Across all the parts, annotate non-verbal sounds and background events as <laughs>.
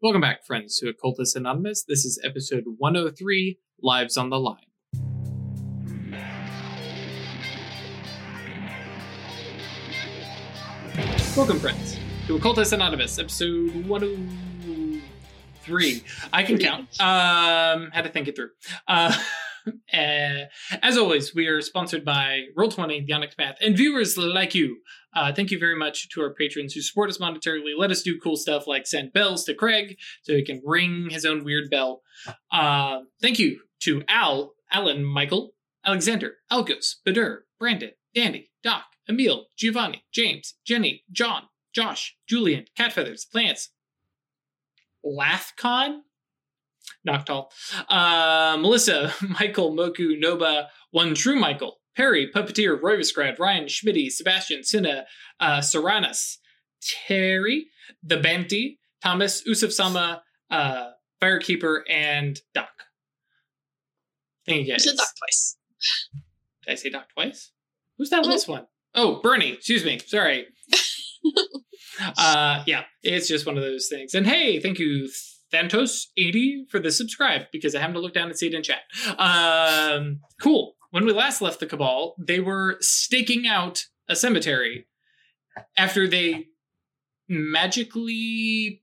Welcome back, friends, to Occultus Anonymous. This is episode 103 Lives on the Line. Welcome, friends, to Occultus Anonymous, episode 103. I can count. Um, had to think it through. Uh, <laughs> uh, as always, we are sponsored by Roll20, The Onyx Path, and viewers like you. Uh, thank you very much to our patrons who support us monetarily, let us do cool stuff like send bells to Craig so he can ring his own weird bell. Uh, thank you to Al, Alan, Michael, Alexander, Algos, Badur, Brandon, Dandy, Doc, Emil, Giovanni, James, Jenny, John, Josh, Julian, Catfeathers, Lance, Lathcon, Noctal, uh, Melissa, <laughs> Michael, Moku, Noba, One True Michael, Perry, Puppeteer, Roy Visgrad, Ryan, Schmitty, Sebastian, Cinna, uh, Saranas, Terry, The Banty, Thomas, Usuf Sama, uh, Firekeeper, and Doc. Thank you You guys. said Doc twice. Did I say Doc twice? Who's that Mhm. last one? Oh, Bernie. Excuse me. Sorry. <laughs> uh, yeah, it's just one of those things. And hey, thank you, Thantos80, for the subscribe because I happened to look down and see it in chat. Um, cool. When we last left the Cabal, they were staking out a cemetery after they magically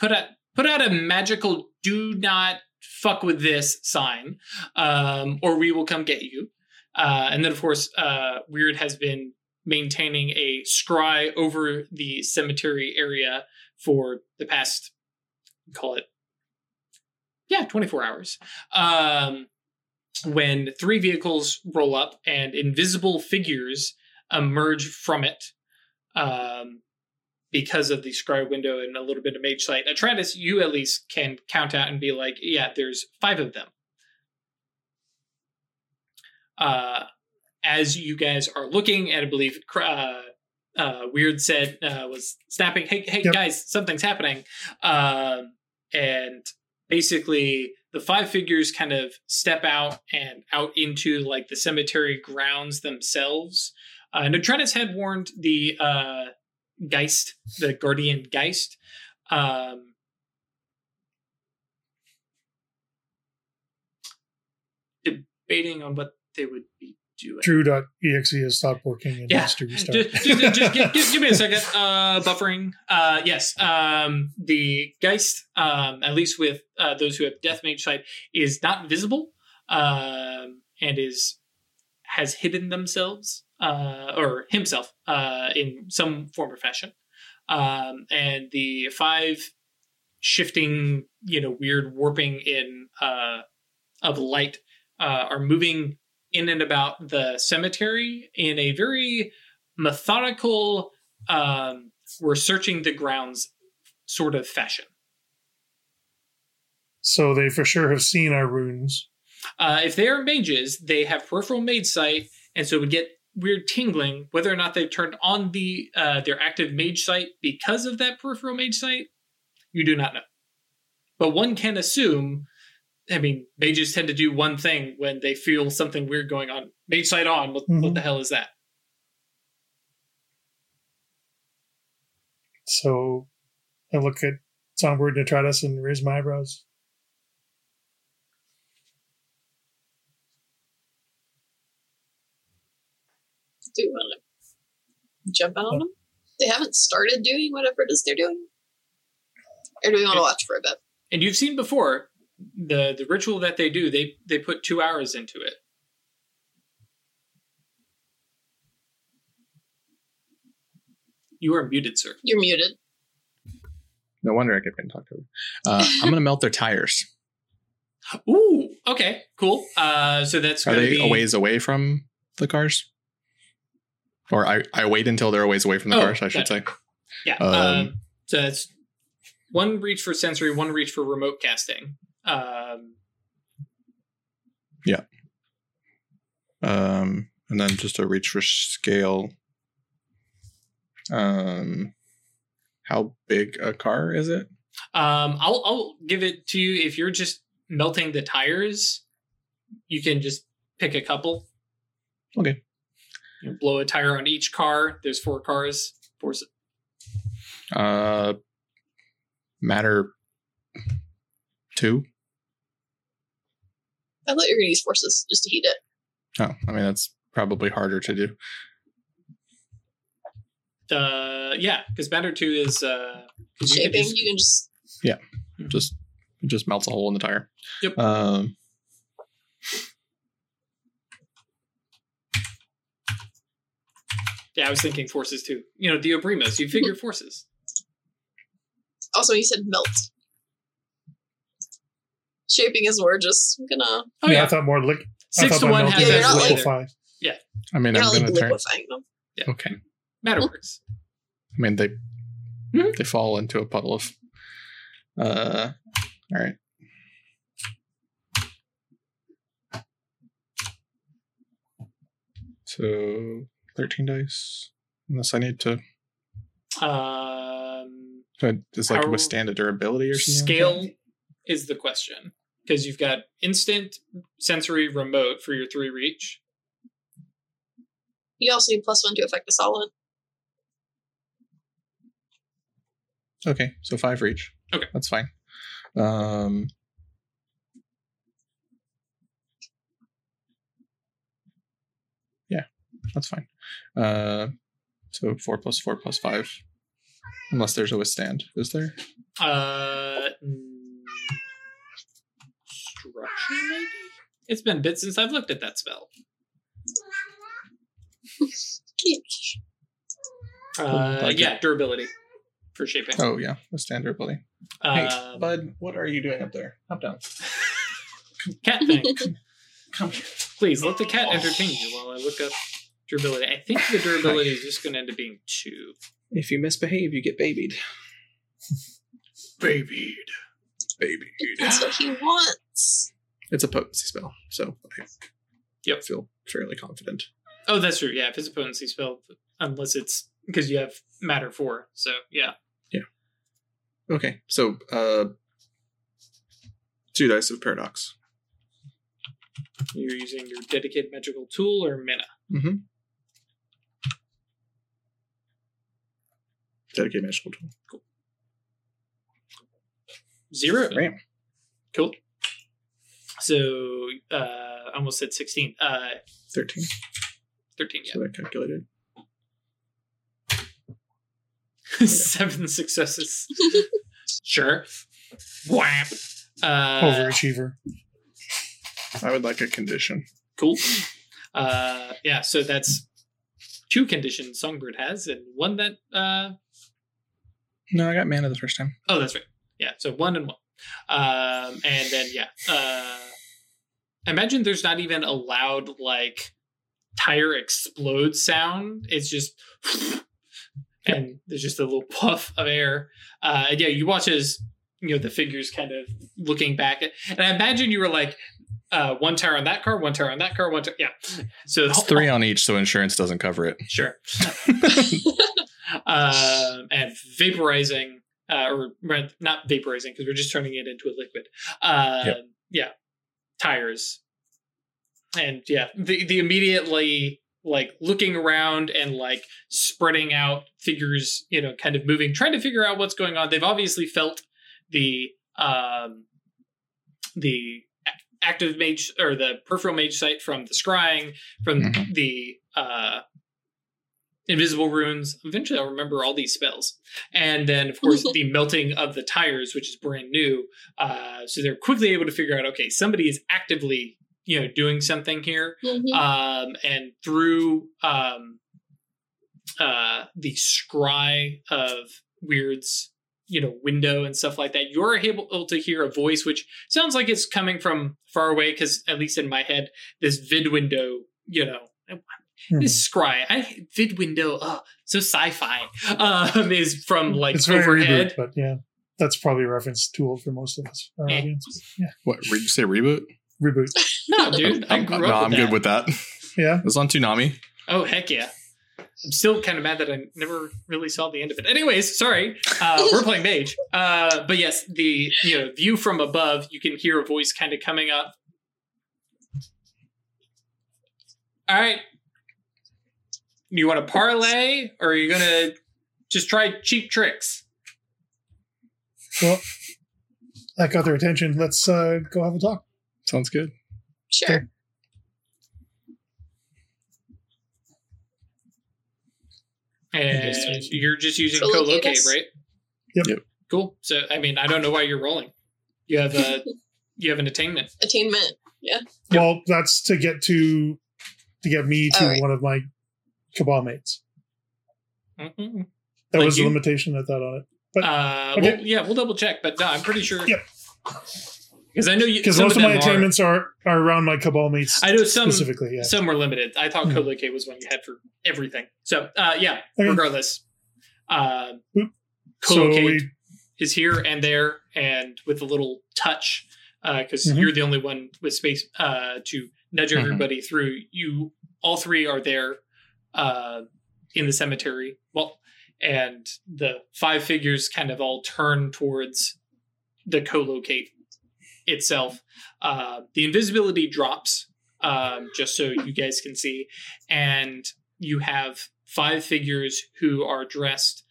put out put out a magical "Do not fuck with this" sign, um, or we will come get you. Uh, and then, of course, uh, Weird has been maintaining a scry over the cemetery area for the past, call it, yeah, 24 hours. Um, when three vehicles roll up and invisible figures emerge from it um, because of the scry window and a little bit of mage sight. Atratus, you at least can count out and be like, yeah, there's five of them uh, as you guys are looking, and I believe uh, uh, Weird said uh, was snapping, "Hey, hey, Yep. guys, something's happening!" Um, and basically, the five figures kind of step out and out into like the cemetery grounds themselves. Uh, and had warned the uh, Geist, the Guardian Geist. Um, debating on what they would be doing. True.exe has stopped working and Yeah. needs to <laughs> restart. just, just, just give, give, give me a second. Uh, buffering. Uh, yes. Um, the Geist, um, at least with uh, those who have Death Mage sight, is not visible um, and is has hidden themselves uh, or himself uh, in some form or fashion. Um, and the five shifting, you know, weird warping in uh, of light uh, are moving in and about the cemetery in a very methodical um, we're searching the grounds sort of fashion. So they for sure have seen our runes. uh, if they are mages they have peripheral mage sight and so would get weird tingling whether or not they've turned on the uh, their active mage sight because of that peripheral mage sight. You do not know. But one can assume I mean, mages tend to do one thing when they feel something weird going on. Mage sight on. What, what Mhm. the hell is that? So I look at Songbird and Atratus and raise my eyebrows. Do you want to jump out on them? They haven't started doing whatever it is they're doing. Or do we want to watch for a bit? and you've seen before the the ritual that they do they they put two hours into it you are muted sir You're muted. No wonder I kept getting talked over. Uh, <laughs> I'm gonna melt their tires. ooh okay cool uh so that's Are gonna they be a ways away from the cars? Or I, I wait until they're a ways away from the Oh, cars, I should say. yeah um, um, so that's one reach for sensory one reach for remote casting um yeah. Um, and then just a reach for scale. Um, how big a car is it? Um, I'll I'll give it to you if you're just melting the tires. You can just pick a couple. Okay. You blow a tire on each car. There's four cars. Four. Uh, matter Two. I thought you were gonna use forces just to heat it. Oh, I mean that's probably harder to do. Uh, yeah, because matter two is uh, 'cause you can Shaping, just- you can just yeah, Just it just melts a hole in the tire. Yep. Um, yeah, I was thinking forces too. You know, the Obrimos, you figure <laughs> forces. also you said melt. Shaping is more just gonna Oh yeah, yeah, I thought more lick. Six to one melting has Yeah, that you're not delay like- there. liquefy. I mean you're I'm not gonna turn. liquefying them. Okay. Matter works. I mean they Mhm. they fall into a puddle of. Uh, all right. So thirteen dice. Unless I need to, Um, to just like withstand a durability or something. like scale that? is the question because you've got instant, sensory, remote for your three reach. You also need plus one to affect a solid. Okay, so five reach. Okay. that's fine. Um, yeah, that's fine. Uh, so four plus four plus five, unless there's a withstand. Is there? Uh, structure maybe. It's been a bit since I've looked at that spell. <laughs> Uh, Like yeah, durability for shaping. Oh yeah, withstand durability. Hey, Um, bud, what are you doing up there? Hop down. <laughs> cat thing. <laughs> Come here. Please let the cat entertain you while I look up durability. I think the durability is just going to end up being two. If you misbehave, you get babied. Babied. Babied. That's what he wants. It's a potency spell, so I Yep. feel fairly confident. Oh, that's true. Yeah, if it's a potency spell, unless it's because you have matter four. So yeah. Yeah. Okay, so uh, two dice of paradox. You're using your dedicated magical tool or mana. Mm-hmm. Dedicate magical tool. Zero. Right. Cool. So uh I almost said sixteen. Uh Thirteen. thirteen, yeah. So that calculated. <laughs> Seven successes. <laughs> sure. Whap. Uh Overachiever. I would like a condition. cool. Uh yeah, so that's two conditions Songbird has, and one that uh No, I got mana the first time. Oh, that's right. Yeah, so one and one. Um, and then yeah, uh, imagine there's not even a loud like tire explode sound. It's just, and there's just a little <laughs> puff of air. Uh, and yeah, you watch as you know the figures kind of looking back at, and I imagine you were like. Uh, one tire on that car, one tire on that car, one tire. Yeah, so It's three on each, so insurance doesn't cover it. Sure. <laughs> <laughs> um, and vaporizing, uh, or not vaporizing because we're just turning it into a liquid. Uh, Yep. Yeah, tires, and yeah, the the immediately like looking around and like spreading out figures, you know, kind of moving, trying to figure out what's going on. They've obviously felt the um, the active mage or the peripheral mage sight from the scrying from Mhm. the uh invisible runes eventually i'll remember all these spells and then of course <laughs> the melting of the tires which is brand new uh so they're quickly able to figure out okay somebody is actively you know doing something here Mhm. um, and through um, uh, the scry of Weird's, you know, window and stuff like that, you're able to hear a voice which sounds like it's coming from far away. Because at least in my head, this vid window, you know, Hmm. this scry, I vid window, oh, so sci-fi, um, is from like it's very overhead. reboot, but yeah, that's probably a reference tool for most of us, our Eh. audience. Yeah, What? Did you say reboot? reboot. <laughs> No, dude, I I'm, grew no, up. I'm with good with that. Yeah, It was on Toonami. Oh heck yeah! I'm still kind of mad that I never really saw the end of it. Anyways, sorry. Uh, we're playing mage. Uh, but yes, the you know view from above, you can hear a voice kind of coming up. All right, you want to parlay, or are you gonna just try cheap tricks? well, that got their attention. Let's uh, go have a talk. Sounds good. Sure. And you're just using Co-locate co-locate, right? Yep. Yep. Cool. So I mean, I don't know why you're rolling. You have a <laughs> you have an attainment. Attainment. Yeah. Well, that's to get to to get me to Alright. one of my cabal mates. Mhm. That Like was you? the limitation I thought on it. Uh, Okay. well, yeah, we'll double check, but no, I'm pretty sure. Yep. Because I know you. Because most of my them are- attainments are, are around my cabal mates I know some specifically. Yeah. some were limited. I thought Hmm. co-locate was one you had for everything. So uh, yeah, Okay. regardless, uh. So we is here and there, and with a little touch, because Mhm. you're the only one with space uh, to nudge Mhm. everybody through. You all three are there uh, in the cemetery. Well, and the five figures kind of all turn towards the co-locate itself. Uh, the invisibility drops, um, just so you guys can see, and you have five figures who are dressed,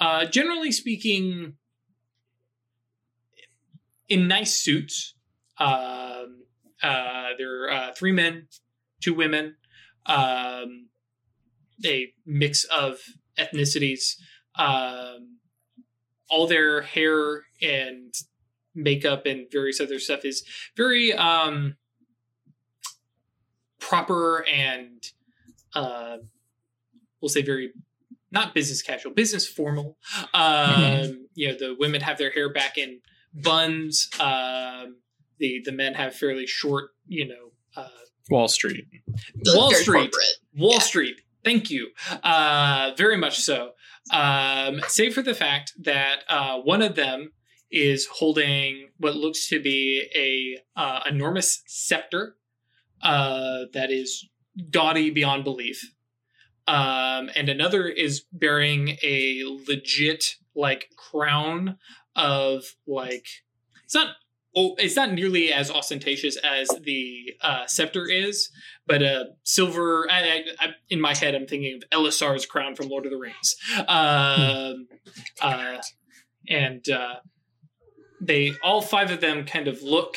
uh, generally speaking, in nice suits. Um, uh, there are uh, three men, two women, um, a mix of ethnicities. Um, all their hair and makeup and various other stuff is very um, proper and uh, we'll say very not business casual, business formal. Um, You know, the women have their hair back in buns. Um, the the men have fairly short, you know, uh, Wall Street. Wall Street. corporate. Wall Yeah. Street. Thank you. Uh, very much so. Um, save for the fact that uh, one of them is holding what looks to be a uh, enormous scepter uh, that is gaudy beyond belief. Um, and another is bearing a legit like crown of like it's not oh it's not nearly as ostentatious as the uh, scepter is, but a silver. I, I, I, in my head, I'm thinking of Elessar's crown from Lord of the Rings. Um, uh, and uh, they all five of them kind of look,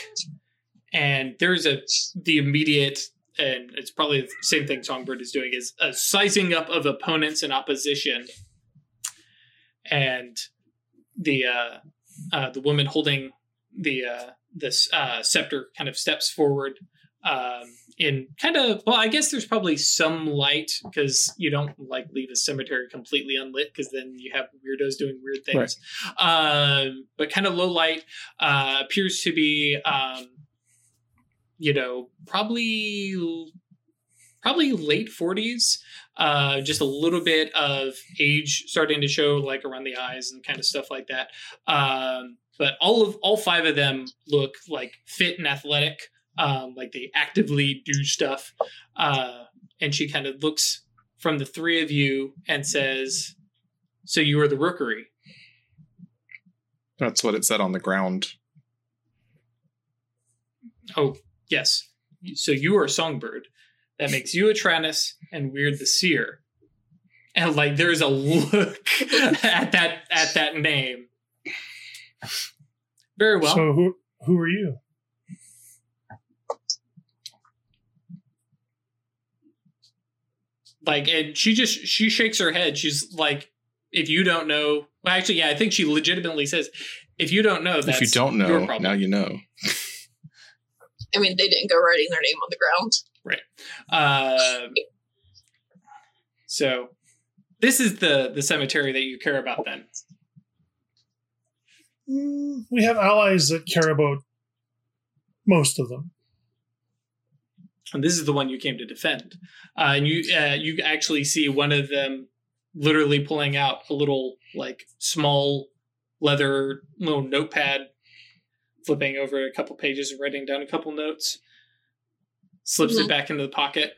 and there's a the immediate. And it's probably the same thing Songbird is doing is a sizing up of opponents and opposition, and the uh, uh, the woman holding the uh, this uh, scepter kind of steps forward um, in kind of well, I guess there's probably some light because you don't like leave a cemetery completely unlit because then you have weirdos doing weird things. Um, but kind of low light uh, appears to be, um, you know, probably probably late 40s. Uh, just a little bit of age starting to show, like around the eyes and kind of stuff like that. Um, but all of all five of them look like fit and athletic um, like they actively do stuff. Uh, and she kind of looks from the three of you and says, "So you are the rookery." That's what it said on the ground. Oh, yes. So you are Songbird. That makes you Atratus and Weird the Seer. And like, there's a look <laughs> at that at that name. Very well. so who who are you? like and she just she shakes her head she's like if you don't know well actually yeah i think she legitimately says if you don't know that's if you don't your know, problem now you know. I mean, they didn't go writing their name on the ground. Right? Uh, so this is the the cemetery that you care about then we have allies that care about most of them. and this is the one you came to defend uh, and you uh, you actually see one of them literally pulling out a little like small leather little notepad flipping over a couple pages and writing down a couple notes slips it Mhm. back into the pocket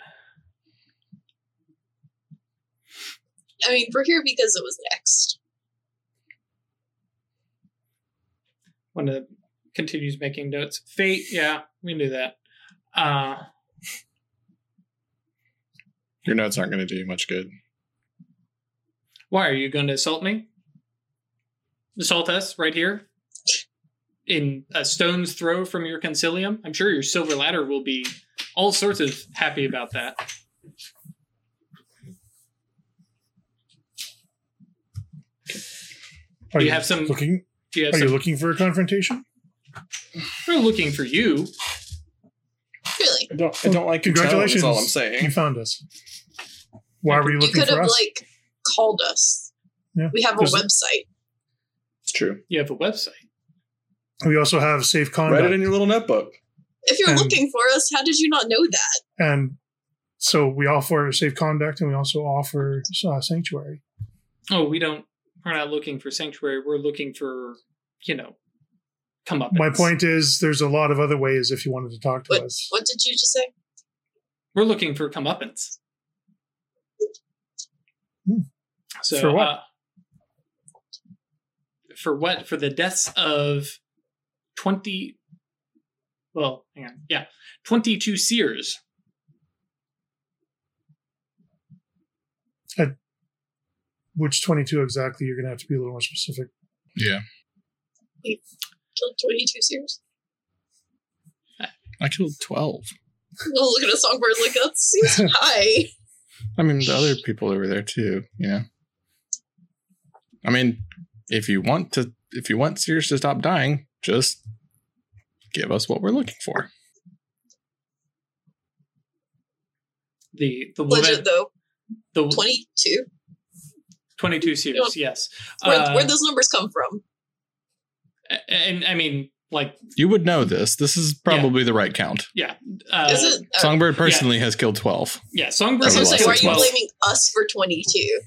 I mean, we're here because it was next. One of continues making notes fate yeah we knew that uh Your notes aren't going to do you much good. why are you going to assault me assault us right here in a stone's throw from your Consilium. I'm sure your silver ladder will be all sorts of happy about that. Are Do you have some- looking? Do you have Are you some, looking for a confrontation? we're looking for you. Really? I don't, I don't like your Congratulations! is all I'm saying. You found us. Why were you looking for us? You looking could for have us? like called us. Yeah. We have a There's- website. It's true. You have a website. we also have safe Write conduct, it in your little notebook. If you're And- looking for us, how did you not know that? and so we offer safe conduct, and we also offer uh, sanctuary. Oh, we don't. We're not looking for sanctuary. We're looking for, you know, come up. My point is, there's a lot of other ways if you wanted to talk to What, us. what did you just say? We're looking for comeuppance. Hmm. So For what? Uh, for what? For the deaths of twenty. Well, hang on. Yeah, twenty-two seers. Which 22 exactly? You're going to have to be a little more specific. Yeah. Killed 22 seers. I killed 12. <laughs> Oh, look at a songbird like that seems <laughs> high. I mean, the other people over there too. You know. I mean, if you want to, if you want seers to stop dying, just give us what we're looking for. The the woman. Legit though, The 22. Twenty-two seers. Yes. Where, Uh, where'd those numbers come from? and I mean, like, You would know this. This is probably the right count. yeah. Uh, Is it? Uh, Songbird personally has killed twelve Yeah, Songbird. was gonna Over say, why are you six months. blaming us for 22?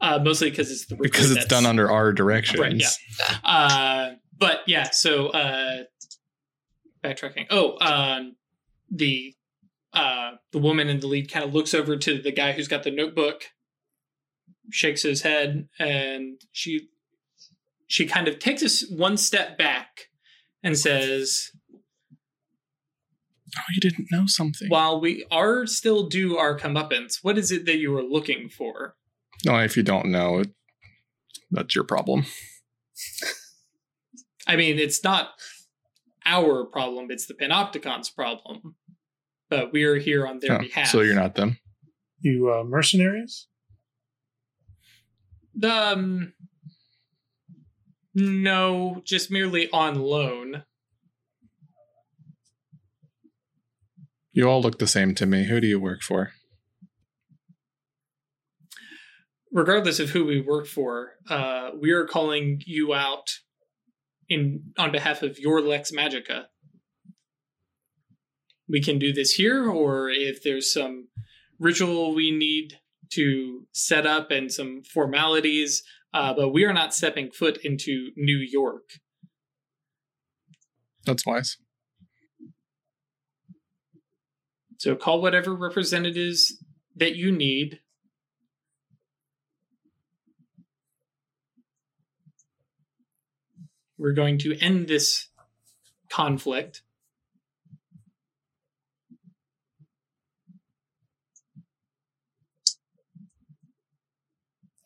Uh, mostly because it's the because it's done under our directions. Right, yeah. Uh, but yeah, so uh, backtracking. Oh, um, the uh, the woman in the lead kind of looks over to the guy who's got the notebook, shakes his head, and she she kind of takes us one step back and says, Oh, you didn't know something. "While we are still do our comeuppance, what is it that you were looking for?" no, if you don't know, it, that's your problem. I mean, it's not our problem; it's the Panopticon's problem. But we are here on their Oh, behalf. so you're not them. You uh, mercenaries? Um, no, just merely on loan. You all look the same to me. Who do you work for? Regardless of who we work for, uh, we are calling you out in on behalf of your Lex Magica. We can do this here, or if there's some ritual we need to set up and some formalities, uh, but we are not stepping foot into New York. That's wise. So call whatever representatives that you need. We're going to end this conflict.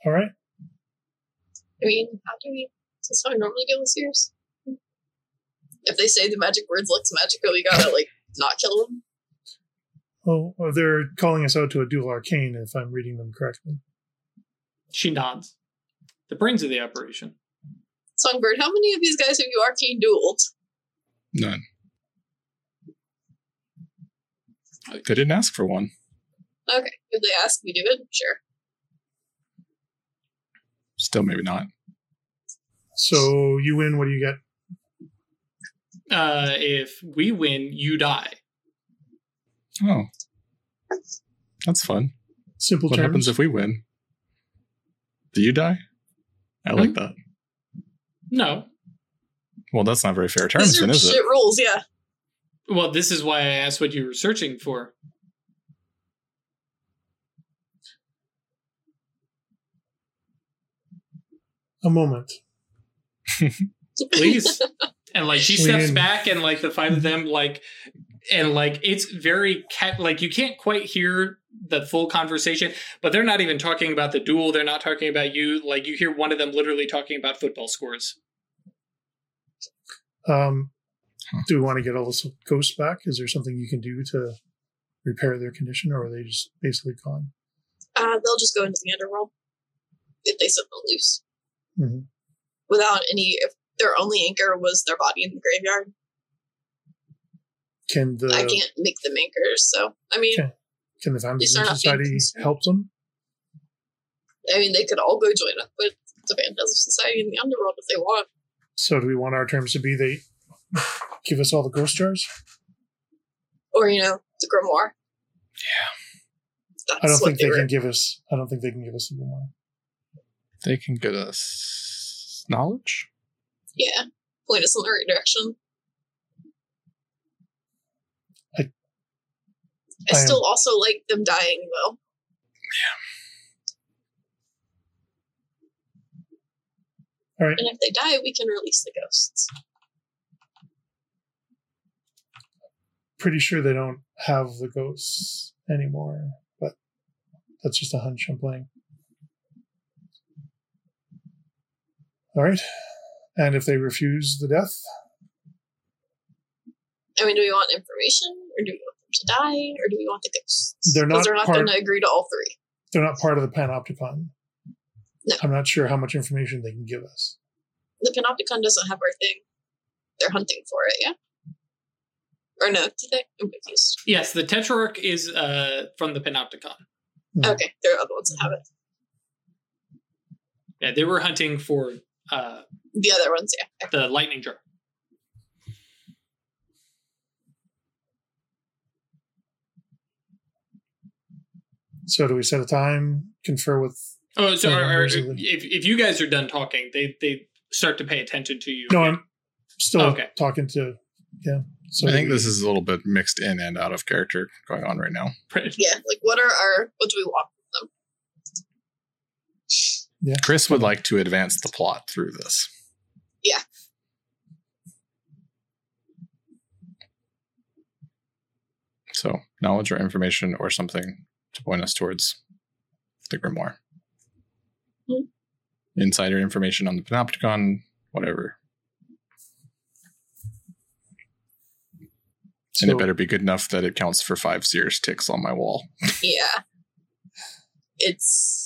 All right. I mean, how do we? Is how we normally deal with seers? If they say the magic words Lex Magica, we gotta, like, not kill them? Oh, well, they're calling us out to a duel arcane, if I'm reading them correctly. She nods. The brains of the operation. Songbird, how many of these guys have you arcane dueled? None. They didn't ask for one. Okay, if they ask, we do it? Sure. Still, maybe not. So you win. What do you get? Uh, if we win, you die. Oh, that's fun. Simple What terms. happens if we win? Do you die? I like Hmm? that. No. Well, that's not very fair terms, These are then, is shit it? rules, yeah. Well, this is why I asked what you were searching for. A moment. <laughs> please and like she steps Lean. back and like the five of them like and like it's very cat like you can't quite hear the full conversation but they're not even talking about the duel they're not talking about you like you hear one of them literally talking about football scores Um, Huh. Do we want to get all the ghosts back? Is there something you can do to repair their condition, or are they just basically gone? Uh, they'll just go into the underworld if they set them loose Mhm. without any. If their only anchor was their body in the graveyard, Can the I can't make them anchors. So I mean, Okay. can the These Society help them? I mean, they could all go join up with the Phantasm Society in the underworld if they want. So do we want our terms to be they give us all the ghost jars? or you know the grimoire. Yeah, I don't think they were. can give us. I don't think they can give us the more. They can get us knowledge. Yeah, point us in the right direction. I- I, I am- still also like them dying though. Yeah. All right. And if they die, we can release the ghosts. Pretty sure they don't have the ghosts anymore, but that's just a hunch I'm playing. All right. And if they refuse the death, I mean, do we want information, or do we want them to die, or do we want the ghosts? They're 'Cause not they're not part- going to agree to all three. they're not part of the Panopticon. No. I'm not sure how much information they can give us. The Panopticon doesn't have our thing. They're hunting for it, yeah. Or no? Did they? I'm confused. Yes, the Tetrarch is uh, from the Panopticon. Hmm. Okay, there are other ones that have it. Yeah, they were hunting for uh, The other ones, yeah. the lightning jar. So do we set a time, confer with Oh, so Yeah, are, are, members of the- if if you guys are done talking, they they start to pay attention to you. No, again. I'm still Okay. talking to yeah. So I think we- this is a little bit mixed in and out of character going on right now. Yeah, like what are our what do we want from them? Chris would like to advance the plot through this. Yeah. So, knowledge or information or something to point us towards the grimoire. Hmm. Insider information on the Panopticon, whatever. and it better be good enough that it counts for five seers ticks on my wall. Yeah. It's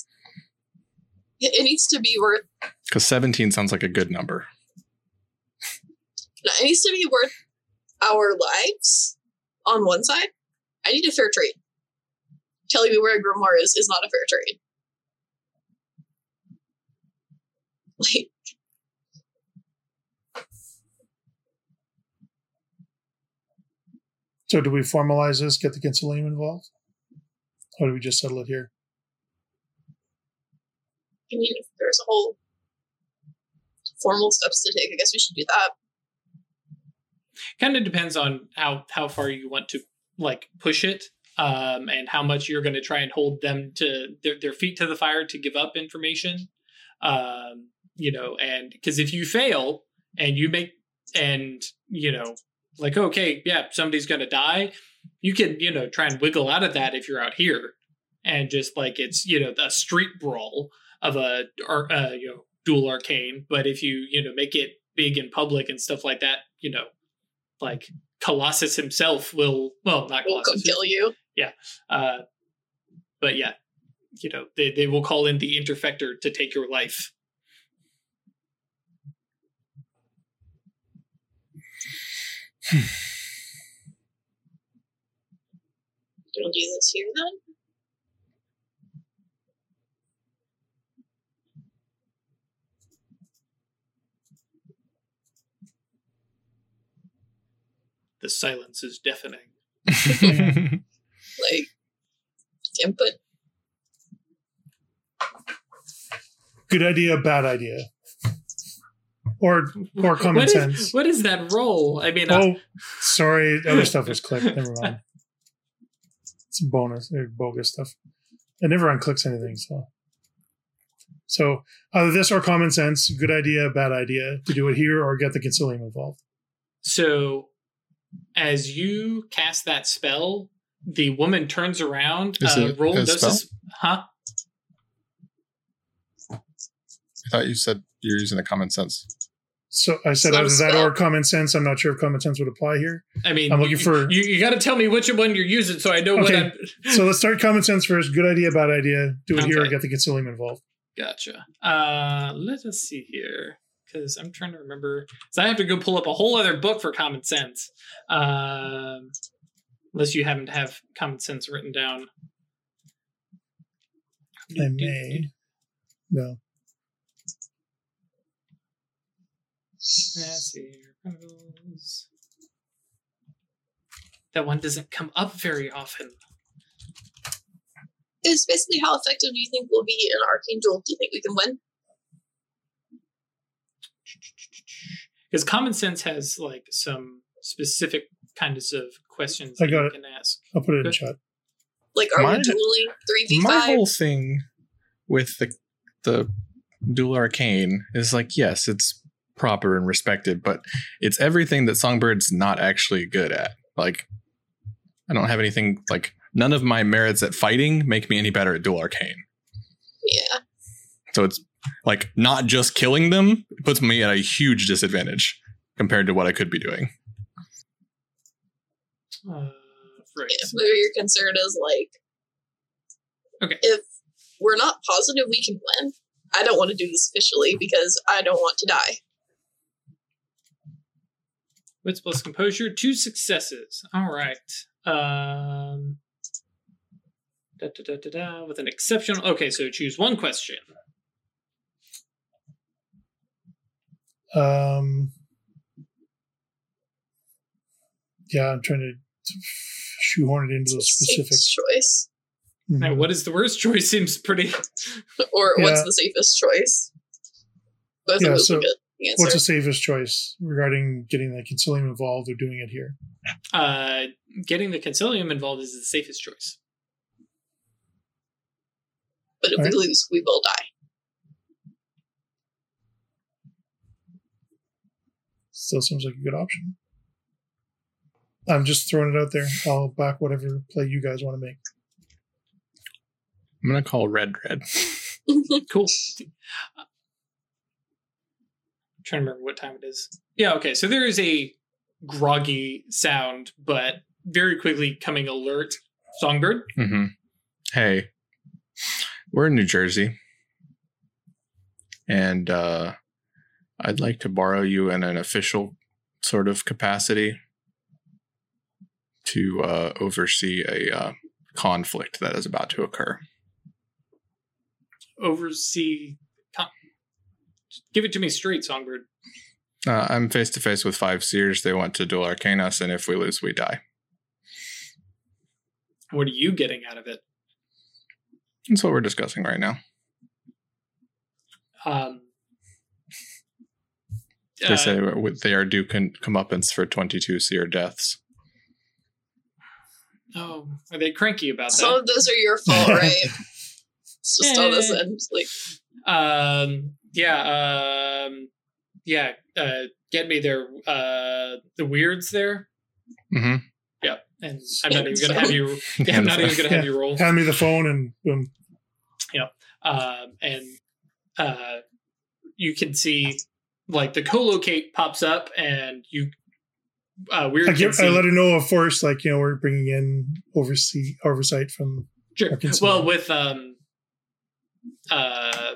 it it needs to be worth Because 17 sounds like a good number. no, it needs to be worth our lives on one side. I need a fair trade. Telling me where a grimoire is is not a fair trade. Like so do we formalize this? Get the Consilium involved, or do we just settle it here? I mean if there's a whole formal steps to take, I guess we should do that. kind of depends on how how far you want to like push it um and how much you're going to try and hold them to their, their feet to the fire to give up information um you know and because if you fail and you make and you know like okay yeah somebody's going to die you can you know try and wiggle out of that if you're out here and just like it's you know a street brawl of a or uh, you know duel arcane but if you you know make it big in public and stuff like that you know like Colossus himself will well not We'll Colossus kill you. Yeah, uh but yeah you know they, they will call in the interfector to take your life We'll do this here then. The silence is deafening <laughs> Like input. Good idea, bad idea, or or common What is- sense. what is that role? i mean uh, Oh, sorry, other stuff was clicked. <laughs> Never mind. It's bonus or bogus stuff. It never unclicks anything. So, so either this or common sense. Good idea, bad idea to do it here or get the Consilium involved. So, as you cast that spell, the woman turns around. Is uh, it roll a does this- huh? I thought you said you're using a common sense. So I said Slow either that or common sense. I'm not sure if common sense would apply here. I mean, I'm looking you, for- you. You got to tell me which one you're using, so I know what Okay. I'm. <laughs> So let's start common sense first. Good idea, bad idea. Do it here or Okay. get the Consilium involved. Gotcha. Uh, let us see here, because I'm trying to remember. So I have to go pull up a whole other book for common sense. Um, unless you happen to have common sense written down. I may. No. Let's see That one doesn't come up very often. It's basically how effective do you think we'll be an arcane duel? Do you think we can win? Because common sense has like some specific kinds of questions I got you it. can ask. I'll put it in Good. chat. Like, are My- we dueling three v My five? whole thing with the the duel arcane is like, yes, it's proper and respected, but it's everything that Songbird's not actually good at. Like, I don't have anything like none of my merits at fighting make me any better at duel arcane. Yeah. So it's like not just killing them puts me at a huge disadvantage compared to what I could be doing. Uh, right. yeah. Maybe your concern is like, Okay. if we're not positive we can win, I don't want to do this officially because I don't want to die. Wits plus composure, two successes. All right. Um, da, da, da, da, da, with an exceptional. Okay, so choose one question. Um, yeah, I'm trying to shoehorn it into those specifics. Safest choice, Now, Mhm. what is the worst choice? Seems pretty. <laughs> or what's the safest choice? Both Yeah, of those so are good. Answer. What's the safest choice regarding getting the Consilium involved or doing it here? Uh, getting the Consilium involved is the safest choice. but if Alright. we lose, we will die. Still seems like a good option. I'm just throwing it out there. I'll back whatever play you guys want to make. I'm gonna call Red Dread. <laughs> Cool. I'm trying to remember what time it is. Yeah, okay. So there is a groggy sound, but very quickly coming alert. Songbird. hmm Hey, we're in New Jersey, and uh, I'd like to borrow you in an official sort of capacity to uh, oversee a uh, conflict that is about to occur. Oversee. Con- Give it to me straight, Songbird. Uh, I'm face to face with five seers. They want to duel arcane us, and if we lose, we die. What are you getting out of it? That's what we're discussing right now. Um, They uh, say they are due con- comeuppance for 22 seer deaths. Oh, are they cranky about Some that? of those are your fault, <laughs> right? it's just all this Eh. end. Like, Um, yeah, um, yeah. Uh, get me their uh the weirds there. Mm-hmm. Yeah, and I'm not even gonna have you. <laughs> Yeah, I'm not even gonna have you roll. Hand me the phone and boom. Yeah. Um, and uh, you can see like the co-locate pops up, and you uh, weird. I, can give, see, I let her know, of course, like, you know, we're bringing in oversee oversight from. Sure. I can see Well, with um, uh,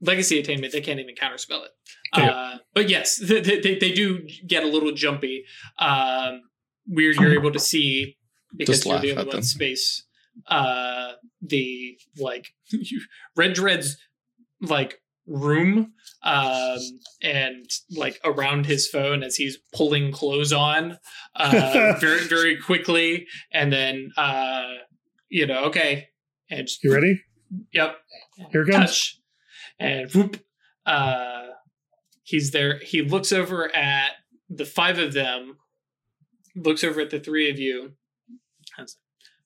legacy attainment, they can't even counterspell it. Okay. Uh, but yes, they, they, they do get a little jumpy. Um, weird, you're able to see because Just you're laugh the only one them. space. Uh, the like <laughs> Red Dread's like room um and like around his phone as he's pulling clothes on uh <laughs> very very quickly. And then uh you know okay. And just You ready? yep. Here comes. touch. And whoop. Uh he's there. He looks over at the five of them looks over at the three of you.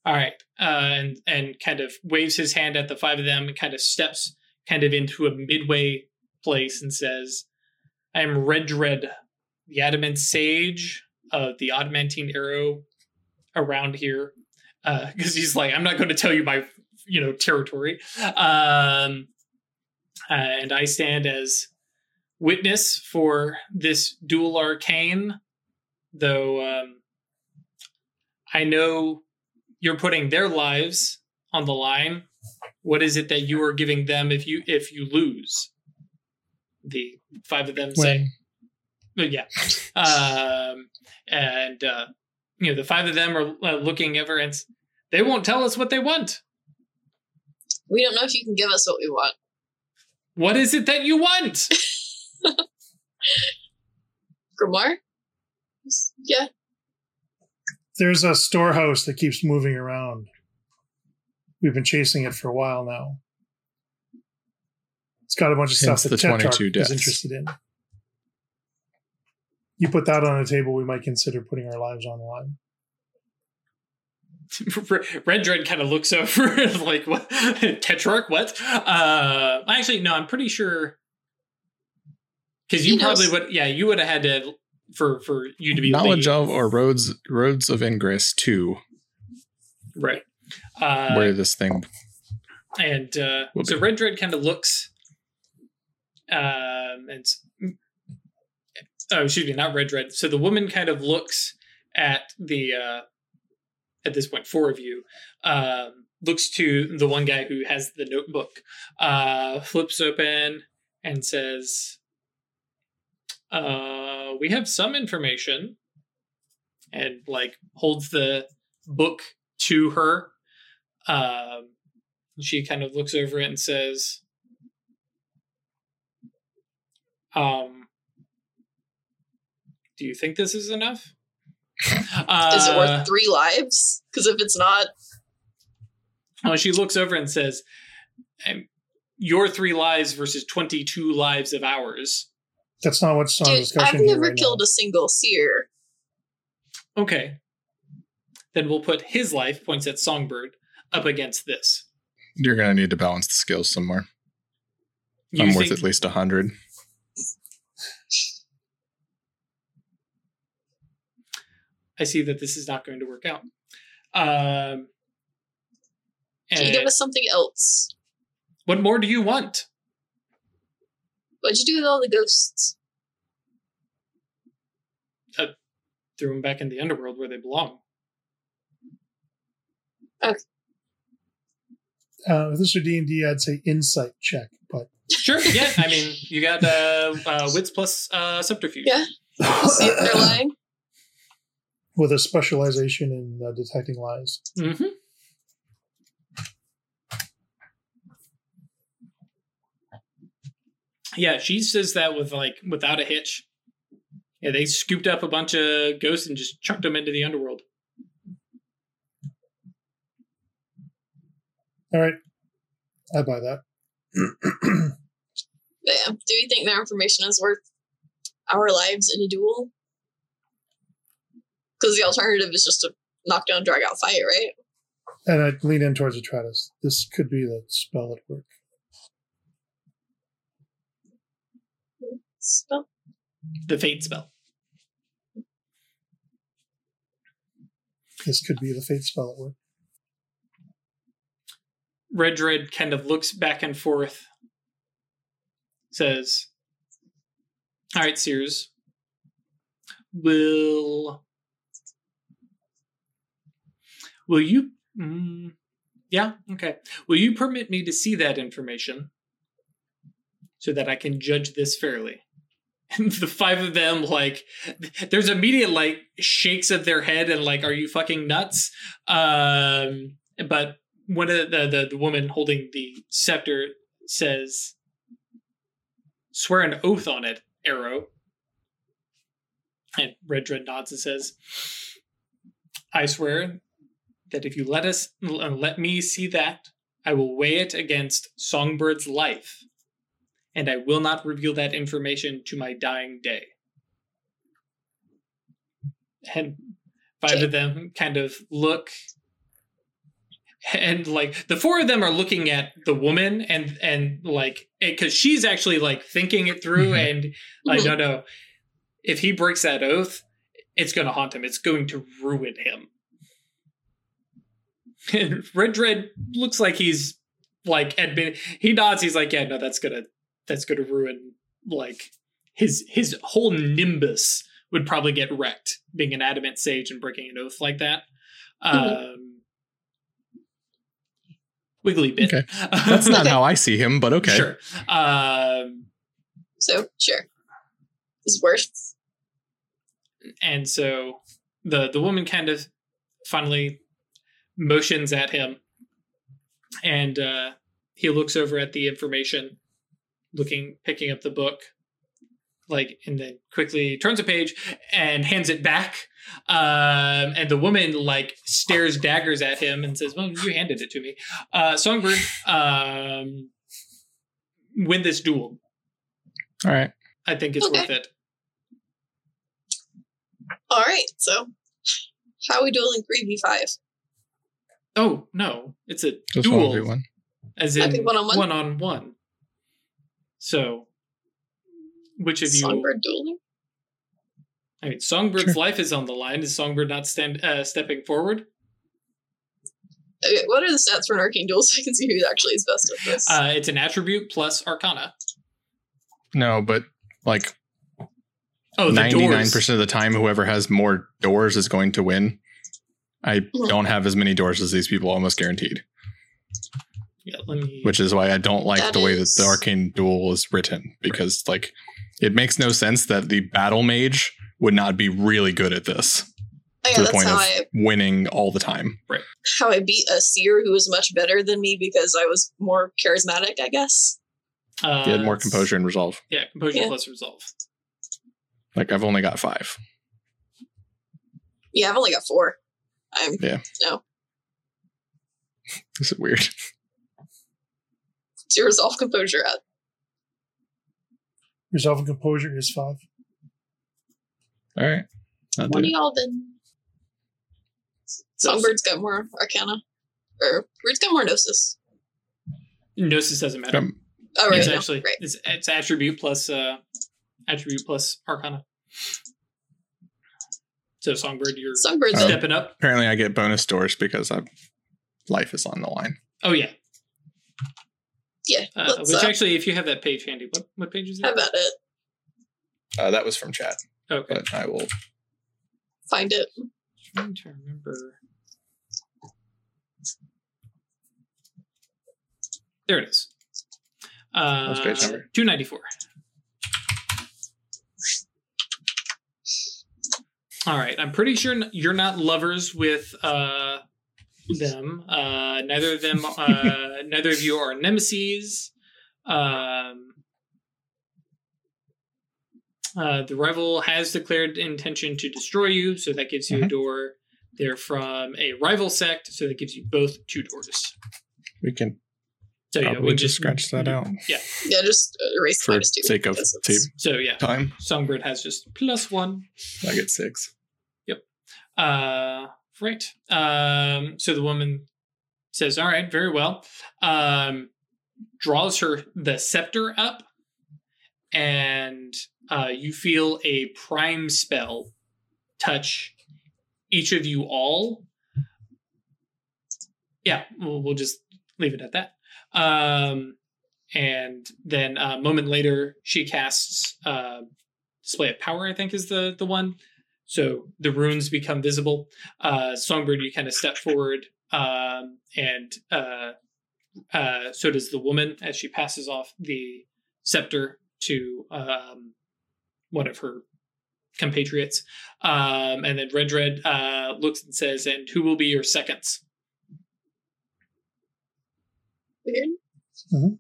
All right. Uh and and kind of waves his hand at the five of them and kind of steps kind of into a midway place and says i am red dread the adamant sage of the adamantine arrow around here because he's like i'm not going to tell you my you know territory um uh, and i stand as witness for this duel arcane, though um, I know you're putting their lives on the line. What is it that you are giving them if you if you lose? The five of them say, but yeah. <laughs> Um, and, uh, you know, the five of them are uh, looking ever and they won't tell us what they want. We don't know if you can give us what we want. What is it that you want? <laughs> Grimoire? Yeah. there's a storehouse that keeps moving around. We've been chasing it for a while now. It's got a bunch of Hence stuff the that 22 Tetrarch is interested in. You put that on a table, we might consider putting our lives on the line. <laughs> Red Dread kind of looks over <laughs> like, what? <laughs> Tetrarch, what? Uh, actually, no, I'm pretty sure. Because you He knows. probably would, yeah, you would have had to, for for you to be Knowledge lead. of or roads roads of ingress to Right. Uh, where this thing And uh, so be. Red Dread kind of looks, um, and oh, excuse me, not Red Dread. So the woman kind of looks at the uh, at this point, four of you um, looks to the one guy who has the notebook, uh, flips open and says, uh, "We have some information," and like holds the book to her. Um, she kind of looks over it and says, um, do you think this is enough? Uh, <laughs> Is it worth three lives? Because if it's not, oh, she looks over and says, um, your three lives versus 22 lives of ours. That's not what's on dude, discussion I've never right killed a single seer. Okay. Then we'll put his life, points at Songbird, up against this. you're gonna need to balance the skills somewhere. You I'm worth at least a hundred. I see that this is not going to work out. Um, Can you give us something else? what more do you want? What'd you do with all the ghosts? Threw them back in the underworld where they belong. Uh, if this were D and D, I'd say insight check, but Sure. Yeah. I mean, you got uh, uh, wits plus uh, subterfuge. Yeah. See if they're lying. <laughs> with a specialization in uh, detecting lies. Mm-hmm. Yeah, she says that with like without a hitch. Yeah, they scooped up a bunch of ghosts and just chucked them into the underworld. All right, I buy that. But yeah. Do you think their information is worth our lives in a duel? Because the alternative is just to knock down, drag out, fight, right? and I lean in towards Atratus. This could be the spell at work. Spell? The fate spell. This could be the fate spell at work. Red Dread kind of looks back and forth, says, All right, Seers, will. Will you. Mm, yeah, okay. Will you permit me to see that information so that I can judge this fairly? <laughs> And the five of them, like, there's immediate, like, shakes of their head and, like, are you fucking nuts? Um, but one of the, the the woman holding the scepter says, "Swear an oath on it, Arrow." And Red Dread nods and says, "I swear that if you let us uh, let me see that, I will weigh it against Songbird's life, and I will not reveal that information to my dying day." And five of them kind of look and like the four of them are looking at the woman and and like because she's actually like thinking it through Mhm. and like no no. If he breaks that oath it's going to haunt him. It's going to ruin him. And red dread looks like he's like admit he nods. He's like yeah no that's gonna that's gonna ruin like his his whole nimbus would probably get wrecked being an adamant sage and breaking an oath like that. Um, wiggly bit. Okay. That's not Okay. <laughs> how I see him, but okay. Sure. Um, So sure, it's worse. and so the the woman kind of finally motions at him and uh he looks over at the information looking picking up the book like and then quickly turns a page and hands it back um and the woman like stares daggers at him and says well you handed it to me uh songbird um win this duel All right. i think it's Okay. worth it All right, so how are we dueling three v five? oh no it's a Just duel one v one. as in one-on-one? one on one. So, which of you? Songbird dueling. I mean, Songbird's Sure. life is on the line. Is Songbird not stand uh, stepping forward? Okay, what are the stats for an arcane duel <laughs> so I can see who actually is best at this? Uh, it's an attribute plus Arcana. No, but like Oh, the ninety nine doors. percent of the time, whoever has more doors is going to win. I Mhm. don't have as many doors as these people, almost guaranteed. Yeah, let me. Which is why I don't like That the way is- that the arcane duel is written because like it makes no sense that the battle mage would not be really good at this oh yeah, to the that's point how of I winning all the time. Right. How I beat a seer who was much better than me because I was more charismatic, I guess. uh, You had more composure and resolve. Yeah, composure Yeah. plus resolve. Like I've only got five. Yeah, I've only got four. I'm yeah no <laughs> Is it weird? to resolve composure at. Resolve and composure is five. All right. I'll One of y'all then. Songbird's got more arcana. Or Bird's got more gnosis. Gnosis doesn't matter. Um, Oh right, it's no, actually right. it's, it's attribute plus uh, attribute plus Arcana. So Songbird, you're Songbird Oh. stepping up. apparently, I get bonus doors because I life is on the line. Oh yeah. Yeah, Uh, which uh, actually, if you have that page handy, what what page is have that? about it. Uh, that was from chat, Okay. but I will. Find it. trying to remember. There it is. Uh, What's page number? 294. All right. I'm pretty sure you're not lovers with uh, them. Uh, neither of them, uh, <laughs> neither of you are nemesis. Um, uh, the rival has declared intention to destroy you, so that gives you a Mhm. door. They're from a rival sect, so that gives you both two doors. We can So yeah, we just scratch that out Yeah, yeah, just uh, erase for minus two. sake of tape So yeah, time. Songbird has just plus one. I get six. Yep. Uh, right. Um, so the woman says, "All right, very well." Um, draws her the scepter up, and uh, you feel a prime spell touch each of you all. Yeah, we'll, we'll just leave it at that. Um, and then a moment later, she casts uh, display of power. I think is the the one. So the runes become visible. Uh, Songbird, you kind of step forward, um, and uh, uh, so does the woman as she passes off the scepter to um, one of her compatriots. Um, and then Red Dread uh, looks and says, "And who will be your seconds?" Weird.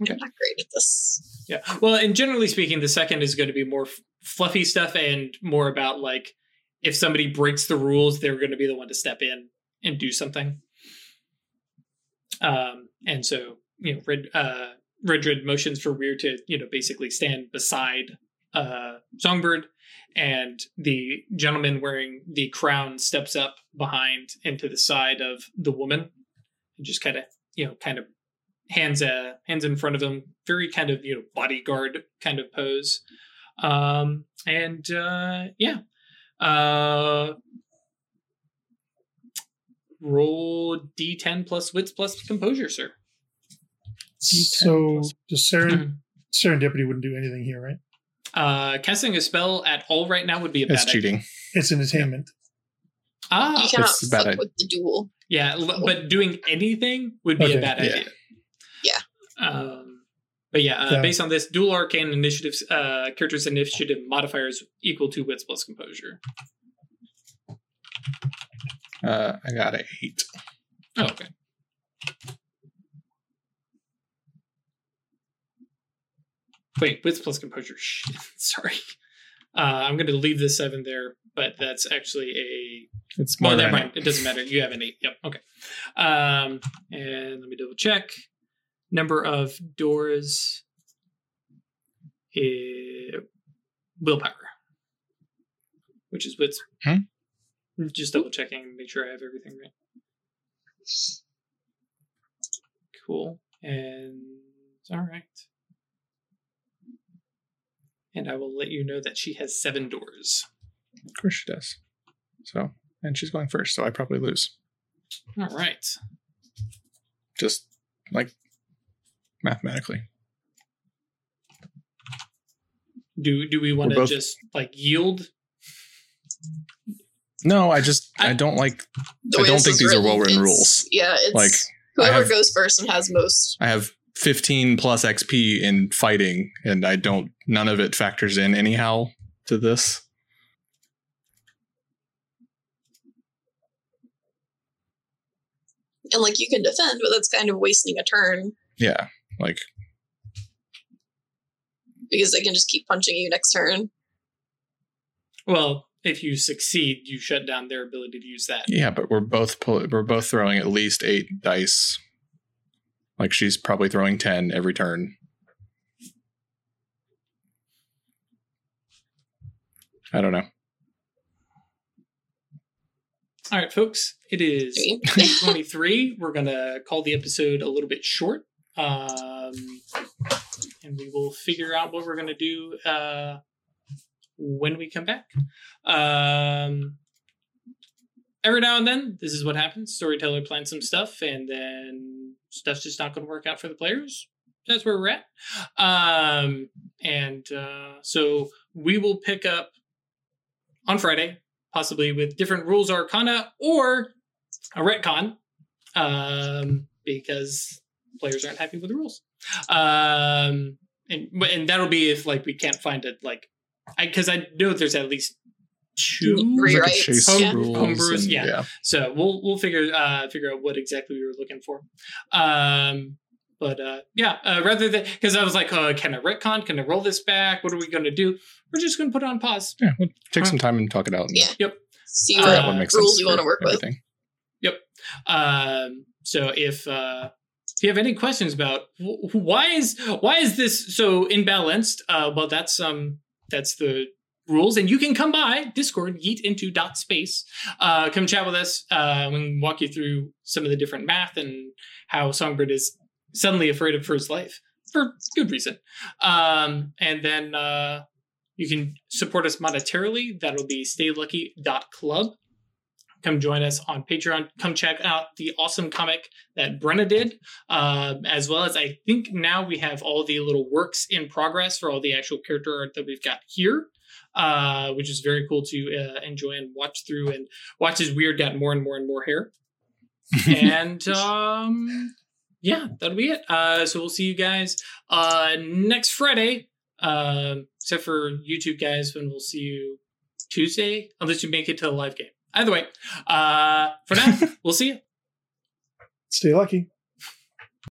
Okay. I'm not great at this. Yeah. Well, and generally speaking, the second is going to be more f- fluffy stuff and more about like if somebody breaks the rules, they're going to be the one to step in and do something. Um, and so you know, Red uh, Red Dread motions for Weir to you know basically stand beside uh, Songbird, and the gentleman wearing the crown steps up behind and to the side of the woman, and just kind of you know kind of hands uh hands in front of him very kind of you know bodyguard kind of pose um and uh yeah uh roll d10 plus wits plus composure sir So does Saren Mhm. serendipity wouldn't do anything here, right? Uh, casting a spell at all right now would be a It's bad idea. cheating. It's an attainment. Ah, you cannot it's a bad fuck with the duel. yeah, l- but doing anything would be a Okay. bad Yeah. idea. Um, but yeah, uh, Yeah. based on this, duel arcane initiatives, uh, characters' initiative modifiers equal to wits plus composure. Uh, I got a eight. Oh, okay. Wait, wits plus composure. <laughs> Shit, sorry. Uh, I'm going to leave the seven there, but that's actually a It's more Well, than never mind. It doesn't matter. You have an eight. Yep. Okay. Um, and let me double check. Number of doors. Is willpower, which is what's. Hmm? Just double checking, make sure I have everything right. Cool. And all right. And I will let you know that she has seven doors. Of course she does. So, and she's going first, so I probably lose. All right. Just like mathematically. Do do we want to both- just like yield? No, I just I- I, don't like I don't think is these are well-written rules. Yeah, it's Like, whoever have- goes first and has most. I have 15 plus XP in fighting, and I don't none of it factors in anyhow to this. And like you can defend, but that's kind of wasting a turn Yeah. Like because they can just keep punching you next turn. Well, if you succeed, you shut down their ability to use that. yeah, but we're both pull, we're both throwing at least 8 dice. Like she's probably throwing 10 every turn. I don't know. All right, folks. it is 23. We're gonna call the episode a little bit short, um, and we will figure out what we're gonna do uh, when we come back. Um, every now and then, this is what happens. Storyteller plans some stuff, and then stuff's just not going to work out for the players. That's where we're at. Um, and uh, so we will pick up on Friday, possibly with different rules arcana or a retcon, um, because players aren't happy with the rules. Um, and and that'll be if like we can't find it like, because I, know there's at least two. Re- Like a Rewrites, yeah. rules Homebrews, and- yeah. So we'll we'll figure uh figure out what exactly we were looking for. Um but uh yeah, uh, rather than because I was like, uh, can I retcon? Can I roll this back? What are we gonna do? We're just gonna put it on pause. Yeah, we'll take some time and talk it out. and Yeah. Yep. See Uh, what figure what makes rules sense you want to for work with. everything. Um so if uh if you have any questions about why is why is this so imbalanced, uh well that's um that's the rules. And you can come by discord yeet into dot space uh come chat with us uh can walk you through some of the different math and how songbird is suddenly afraid of his life for good reason. Um and then uh you can support us monetarily. That'll be staylucky.club come join us on patreon. Come check out the awesome comic that brenna did um, as well as i think now we have all the little works in progress for all the actual character art that we've got here uh, which is very cool to uh, enjoy and watch through and watch as weird got more and more and more hair. <laughs> And um yeah that'll be it. Uh so we'll see you guys uh next friday um except for youtube guys when we'll see you tuesday unless you make it to the live game either way uh for now <laughs> we'll see you Stay lucky.